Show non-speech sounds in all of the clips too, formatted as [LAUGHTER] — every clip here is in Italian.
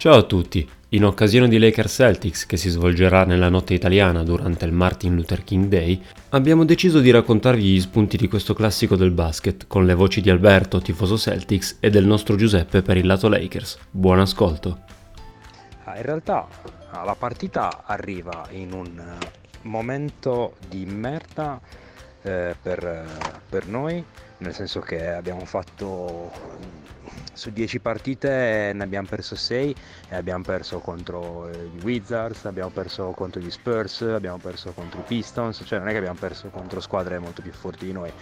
Ciao a tutti! In occasione di Lakers Celtics, che si svolgerà nella notte italiana durante il Martin Luther King Day, abbiamo deciso di raccontarvi gli spunti di questo classico del basket, con le voci di Alberto, tifoso Celtics, e del nostro Giuseppe per il lato Lakers. Buon ascolto! Ah, in realtà ah, la partita arriva in un eh, momento di merda eh, per, per noi, nel senso che abbiamo fatto su 10 partite ne abbiamo perso 6 e abbiamo perso contro i Wizards, abbiamo perso contro gli Spurs, abbiamo perso contro i Pistons, cioè non è che abbiamo perso contro squadre molto più forti di noi.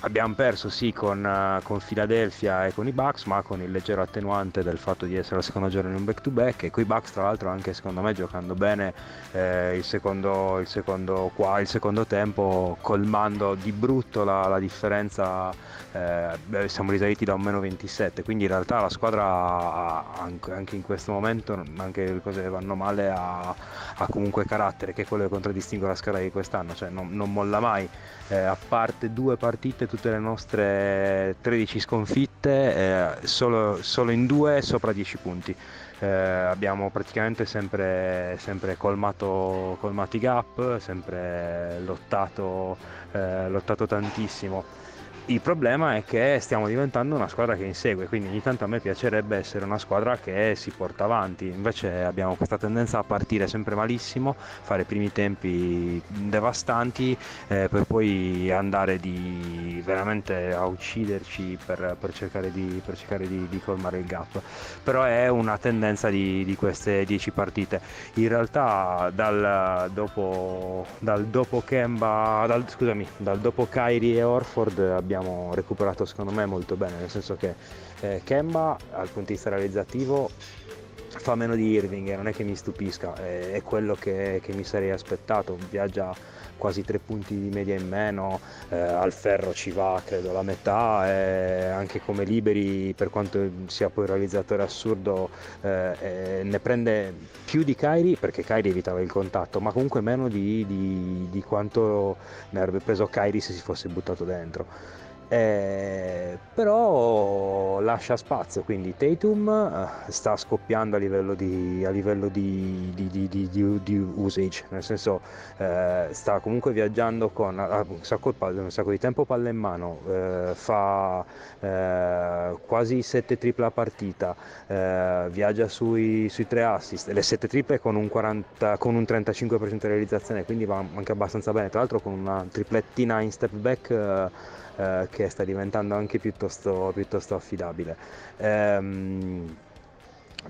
Abbiamo perso sì con, uh, con, Philadelphia e con i Bucks, ma con il leggero attenuante del fatto di essere la seconda giornata in un back to back. E con i Bucks tra l'altro anche secondo me giocando bene eh, il, secondo, il, secondo, qua, il, secondo, tempo colmando di brutto la, la differenza, eh, siamo risaliti da un meno 27, quindi in realtà la squadra anche in questo momento, anche le cose vanno male, ha, ha, comunque carattere che è quello che contraddistingue la squadra di quest'anno, cioè non, non molla mai, eh, a parte due partite tutte le nostre 13 sconfitte, eh, solo, solo, in due sopra 10 punti. Eh, abbiamo praticamente sempre, sempre colmato, colmato, i gap, sempre lottato, eh, lottato tantissimo. Il problema è che stiamo diventando una squadra che insegue, quindi ogni tanto a me piacerebbe essere una squadra che si porta avanti, invece abbiamo questa tendenza a partire sempre malissimo, fare primi tempi devastanti eh, per poi andare di, veramente a ucciderci per, per cercare, di, per cercare di, di, colmare il gap. Però è una tendenza di, di queste 10 partite. In realtà dal dopo, dal dopo Kemba, dal, scusami, dal dopo Kyrie e Orford abbiamo abbiamo recuperato secondo me molto bene, nel senso che eh, Kemba dal punto di vista realizzativo fa meno di Irving e non è che mi stupisca, è, è quello che, che, mi sarei aspettato, viaggia quasi tre punti di media in meno, eh, al ferro ci va credo la metà, e anche come liberi per quanto sia poi realizzatore assurdo eh, ne prende più di Kairi perché Kairi evitava il contatto, ma comunque meno di, di, di quanto ne avrebbe preso Kairi se si fosse buttato dentro eh, però lascia spazio quindi Tatum eh, sta scoppiando a livello di, a livello di, di, di usage nel senso eh, sta comunque viaggiando con un sacco, un sacco, di tempo palla in mano eh, fa eh, quasi 7 triple a partita eh, viaggia sui, sui 3 assist. Le 7 triple con un, 40, con un 35% di realizzazione quindi va anche abbastanza bene. Tra l'altro con una triplettina in step back eh, che sta diventando anche piuttosto, piuttosto affidabile. Ehm,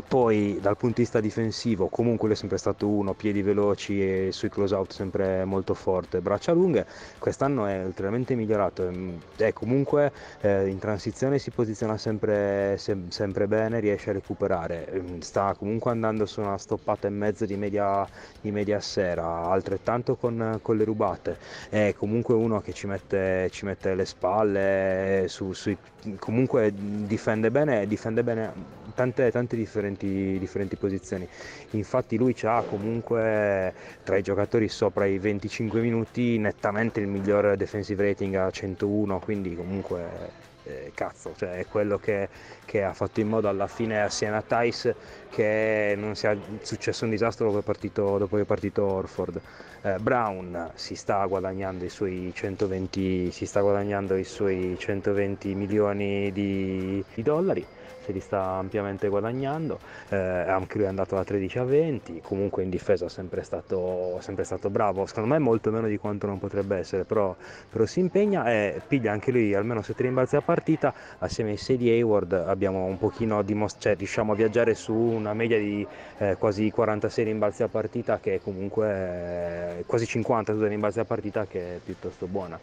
poi dal punto di vista difensivo comunque lui è sempre stato uno, piedi veloci e sui close out sempre molto forte, braccia lunghe, quest'anno è ulteriormente migliorato, è comunque eh, in transizione si posiziona sempre, se, sempre, bene, riesce a recuperare, ehm, sta comunque andando su una stoppata e mezzo di media, di media sera, altrettanto con, con, le rubate, è comunque uno che ci mette, ci mette le spalle, su, sui, comunque difende bene, difende bene tante, tante differenti, differenti, posizioni. Infatti lui ha comunque tra i giocatori sopra i 25 minuti nettamente il miglior defensive rating a 101, quindi comunque eh, cazzo, cioè è quello che, che, ha fatto in modo alla fine assieme a Tice che non sia successo un disastro dopo, partito, dopo che è partito Orford. Eh, Brown si sta guadagnando i suoi 120, si sta guadagnando i suoi 120 milioni di, di dollari se li sta ampiamente guadagnando, eh, anche lui è andato da 13 a 20, comunque in difesa è sempre stato, sempre stato bravo, secondo me molto meno di quanto non potrebbe essere, però, però si impegna e piglia anche lui almeno 7 rimbalzi a partita, assieme ai 6 di Hayward abbiamo un pochino dimostrato, cioè riusciamo a viaggiare su una media di eh, quasi 46 rimbalzi a partita che è comunque eh, quasi 50 rimbalzi a partita che è piuttosto buona.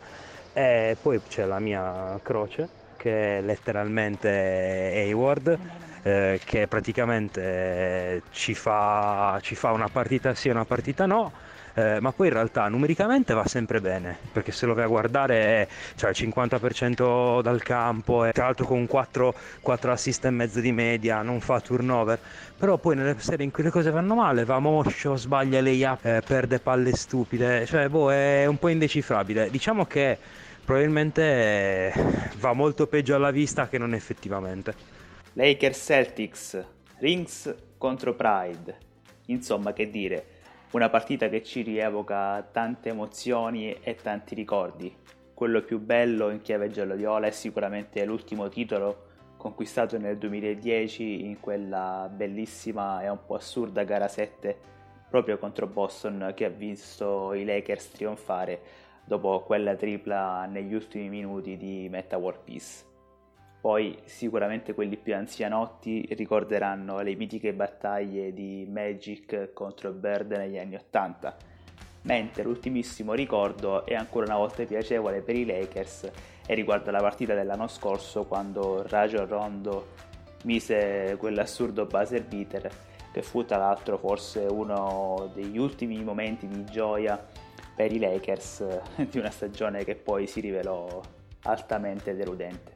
E poi c'è la mia croce che è letteralmente Hayward, eh, che praticamente ci fa, ci fa una partita sì e una partita no. Eh, ma poi in realtà numericamente va sempre bene perché se lo vai a guardare c'è il 50% dal campo e tra l'altro con 4, 4 assist e mezzo di media non fa turnover però poi nelle serie in cui le cose vanno male va moscio, sbaglia lei up, eh, perde palle stupide cioè boh è un po' indecifrabile diciamo che probabilmente va molto peggio alla vista che non effettivamente. Lakers Celtics, Rings contro Pride. Insomma, che dire, una partita che ci rievoca tante emozioni e tanti ricordi. Quello più bello in chiave giallo-viola è sicuramente l'ultimo titolo conquistato nel 2010 in quella bellissima e un po' assurda gara 7 proprio contro Boston che ha visto i Lakers trionfare dopo quella tripla negli ultimi minuti di Meta War Peace. Poi sicuramente quelli più anzianotti ricorderanno le mitiche battaglie di Magic contro Bird negli anni 80, mentre l'ultimissimo ricordo è ancora una volta piacevole per i Lakers e riguarda la partita dell'anno scorso quando Rajon Rondo mise quell'assurdo buzzer beater che fu tra l'altro forse uno degli ultimi momenti di gioia per i Lakers [LAUGHS] di una stagione che poi si rivelò altamente deludente.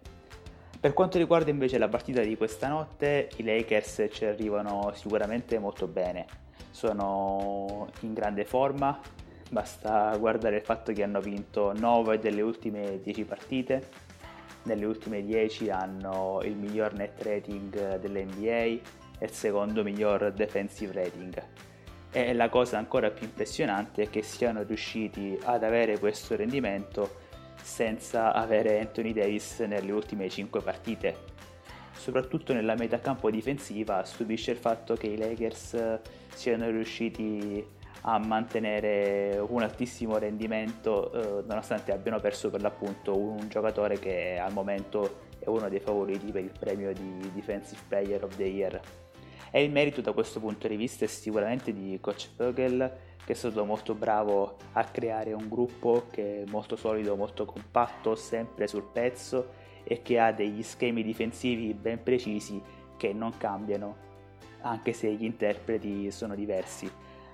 Per quanto riguarda invece la partita di questa notte, i Lakers ci arrivano sicuramente molto bene, sono in grande forma, basta guardare il fatto che hanno vinto 9 delle ultime 10 partite, nelle ultime 10 hanno il miglior net rating dell'NBA e il secondo miglior defensive rating. E la cosa ancora più impressionante è che siano riusciti ad avere questo rendimento senza avere Anthony Davis nelle ultime 5 partite. Soprattutto nella metà campo difensiva stupisce il fatto che i Lakers siano riusciti a mantenere un altissimo rendimento eh, nonostante abbiano perso per l'appunto un giocatore che al momento è uno dei favoriti per il premio di Defensive Player of the Year. E il merito da questo punto di vista è sicuramente di Coach Vogel che è stato molto bravo a creare un gruppo che è molto solido, molto compatto, sempre sul pezzo e che ha degli schemi difensivi ben precisi che non cambiano anche se gli interpreti sono diversi.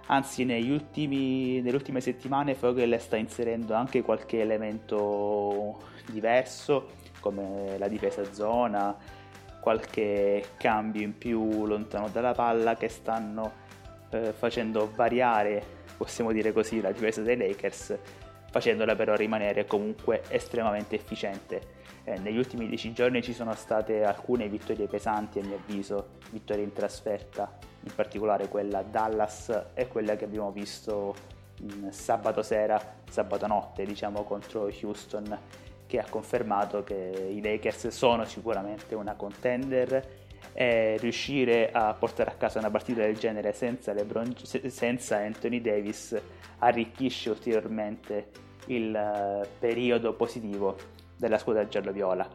Anzi, ultimi, nelle ultime settimane Vogel sta inserendo anche qualche elemento diverso, come la difesa zona, qualche cambio in più lontano dalla palla che stanno eh, facendo variare, possiamo dire così, la difesa dei Lakers, facendola però rimanere comunque estremamente efficiente. Eh, negli ultimi dieci giorni ci sono state alcune vittorie pesanti a mio avviso, vittorie in trasferta, in particolare quella Dallas e quella che abbiamo visto mh, sabato sera, sabato notte diciamo contro Houston che ha confermato che i Lakers sono sicuramente una contender e riuscire a portare a casa una partita del genere senza, LeBron, senza Anthony Davis arricchisce ulteriormente il eh, periodo positivo della squadra giallo-viola.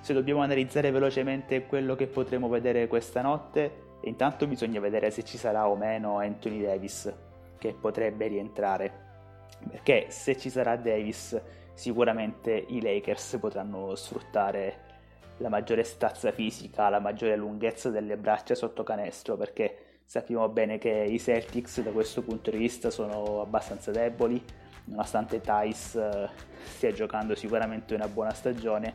Se dobbiamo analizzare velocemente quello che potremo vedere questa notte, intanto bisogna vedere se ci sarà o meno Anthony Davis che potrebbe rientrare. Perché se ci sarà Davis sicuramente i Lakers potranno sfruttare la maggiore stazza fisica, la maggiore lunghezza delle braccia sotto canestro, perché sappiamo bene che i Celtics da questo punto di vista sono abbastanza deboli, nonostante Tice eh, stia giocando sicuramente una buona stagione,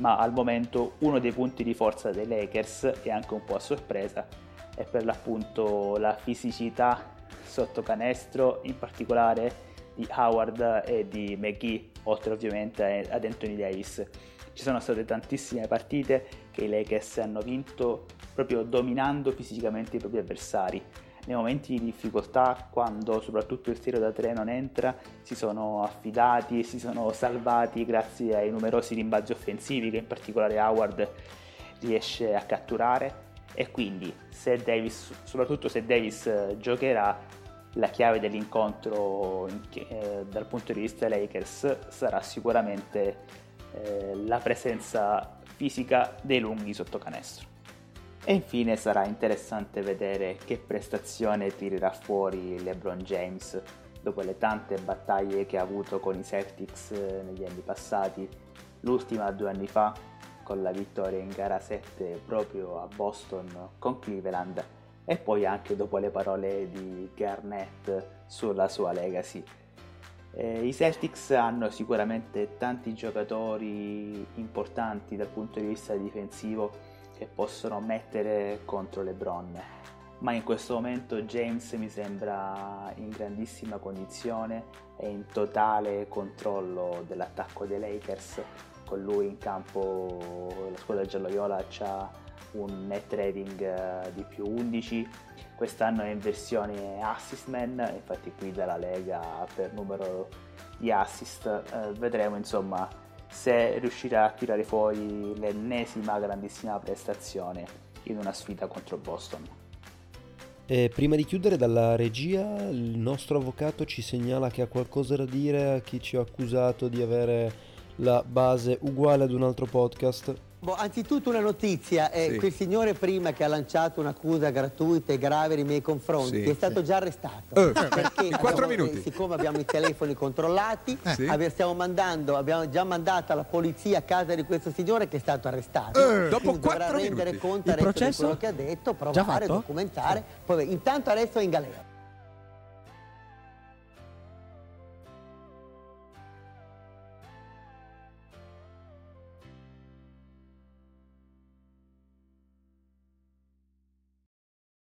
ma al momento uno dei punti di forza dei Lakers, e anche un po' a sorpresa, è per l'appunto la fisicità sotto canestro, in particolare di Howard e di McGee, oltre ovviamente ad Anthony Davis. Ci sono state tantissime partite che i Lakers hanno vinto proprio dominando fisicamente i propri avversari. Nei momenti di difficoltà, quando soprattutto il tiro da tre non entra, si sono affidati e si sono salvati grazie ai numerosi rimbalzi offensivi che in particolare Howard riesce a catturare e quindi se Davis, soprattutto se Davis eh, giocherà la chiave dell'incontro in, eh, dal punto di vista Lakers sarà sicuramente eh, la presenza fisica dei lunghi sotto canestro. E infine sarà interessante vedere che prestazione tirerà fuori LeBron James dopo le tante battaglie che ha avuto con i Celtics eh, negli anni passati, l'ultima due anni fa con la vittoria in gara 7 proprio a Boston con Cleveland e poi anche dopo le parole di Garnett sulla sua legacy. Eh, I Celtics hanno sicuramente tanti giocatori importanti dal punto di vista difensivo che possono mettere contro LeBron, ma in questo momento James mi sembra in grandissima condizione e in totale controllo dell'attacco dei Lakers. Con lui in campo la squadra giallo-viola ha un net rating eh, di più 11 quest'anno è in versione assist man, infatti guida la Lega per numero di assist, eh, vedremo insomma se riuscirà a tirare fuori l'ennesima grandissima prestazione in una sfida contro Boston. E prima di chiudere dalla regia, il nostro avvocato ci segnala che ha qualcosa da dire a chi ci ha accusato di avere la base uguale ad un altro podcast. Boh, anzitutto una notizia, eh, sì. quel signore prima che ha lanciato un'accusa gratuita e grave nei miei confronti sì. è stato già arrestato. Eh, perché in quattro abbiamo, minuti. Siccome abbiamo i telefoni controllati, eh. sì. stiamo mandando, abbiamo già mandato la polizia a casa di questo signore che è stato arrestato. Eh. Dopo quattro dovrà rendere minuti. conto di quello che ha detto, provare, documentare, poi intanto adesso è in galera.